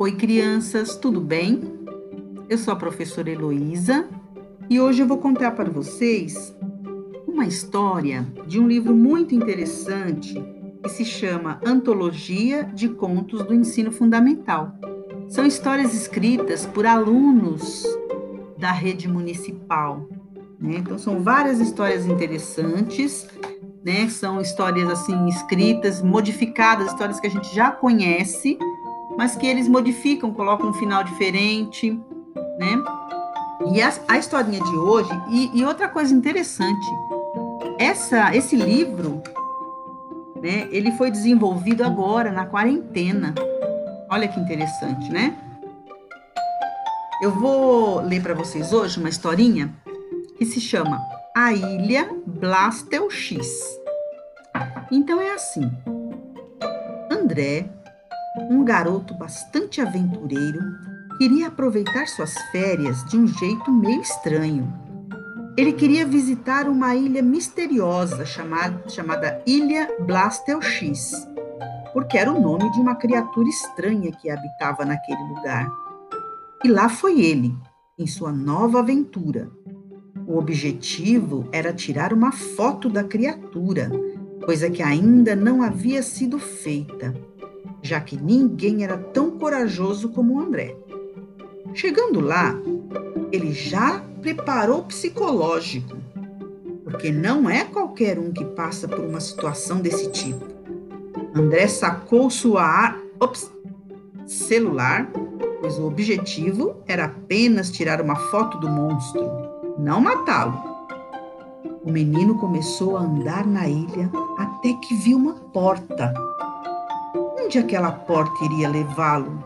Oi, crianças, tudo bem? Eu sou a professora Heloísa e hoje eu vou contar para vocês uma história de um livro muito interessante que se chama Antologia de Contos do Ensino Fundamental. São histórias escritas por alunos da rede municipal. Né? Então, são várias histórias interessantes, né? São histórias assim escritas, modificadas, histórias que a gente já conhece mas que eles modificam, colocam um final diferente, né? E a, a historinha de hoje, e, e, outra coisa interessante, essa, esse livro, né, ele foi desenvolvido agora, na quarentena. Olha que interessante, né? Eu vou ler para vocês hoje uma historinha que se chama A Ilha Blastel X. Então é assim. André um garoto bastante aventureiro, queria aproveitar suas férias de um jeito meio estranho. Ele queria visitar uma ilha misteriosa chamada, chamada Ilha Blastel X, porque era o nome de uma criatura estranha que habitava naquele lugar. E lá foi ele, em sua nova aventura. O objetivo era tirar uma foto da criatura, coisa que ainda não havia sido feita já que ninguém era tão corajoso como André. Chegando lá, ele já preparou o psicológico, porque não é qualquer um que passa por uma situação desse tipo. André sacou sua ops, celular, pois o objetivo era apenas tirar uma foto do monstro, não matá-lo. O menino começou a andar na ilha até que viu uma porta onde aquela porta iria levá-lo?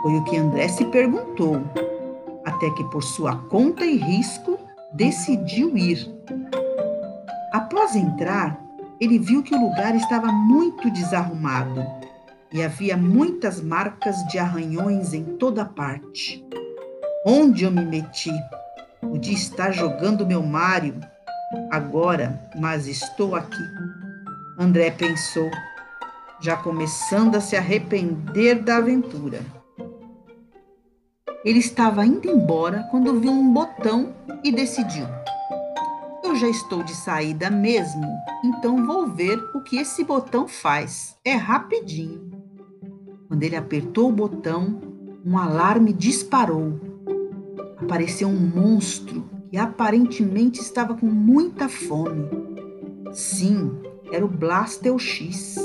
Foi o que André se perguntou, até que, por sua conta e risco, decidiu ir. Após entrar, ele viu que o lugar estava muito desarrumado e havia muitas marcas de arranhões em toda parte. Onde eu me meti? Podia estar jogando meu Mário agora, mas estou aqui. André pensou já começando a se arrepender da aventura. Ele estava indo embora quando viu um botão e decidiu: Eu já estou de saída mesmo, então vou ver o que esse botão faz. É rapidinho. Quando ele apertou o botão, um alarme disparou. Apareceu um monstro que aparentemente estava com muita fome. Sim, era o Blastel X.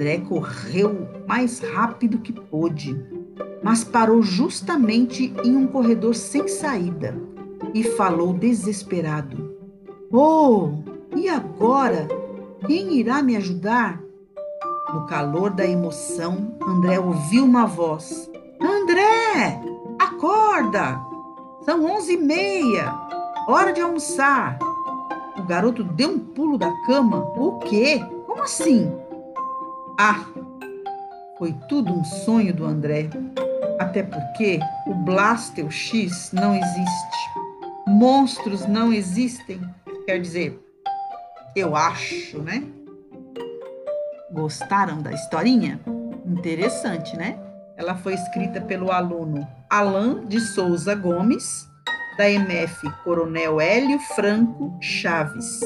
André correu mais rápido que pôde, mas parou justamente em um corredor sem saída e falou desesperado: Oh, e agora? Quem irá me ajudar? No calor da emoção, André ouviu uma voz: André, acorda! São onze e meia, hora de almoçar. O garoto deu um pulo da cama. O quê? Como assim? Ah, foi tudo um sonho do André. Até porque o Blastel X não existe. Monstros não existem. Quer dizer, eu acho, né? Gostaram da historinha? Interessante, né? Ela foi escrita pelo aluno Alain de Souza Gomes, da MF Coronel Hélio Franco Chaves.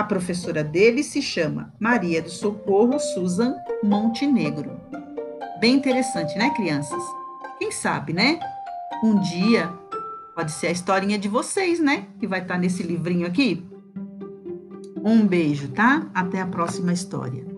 A professora dele se chama Maria do Socorro Susan Montenegro. Bem interessante, né, crianças? Quem sabe, né? Um dia pode ser a historinha de vocês, né? Que vai estar nesse livrinho aqui. Um beijo, tá? Até a próxima história.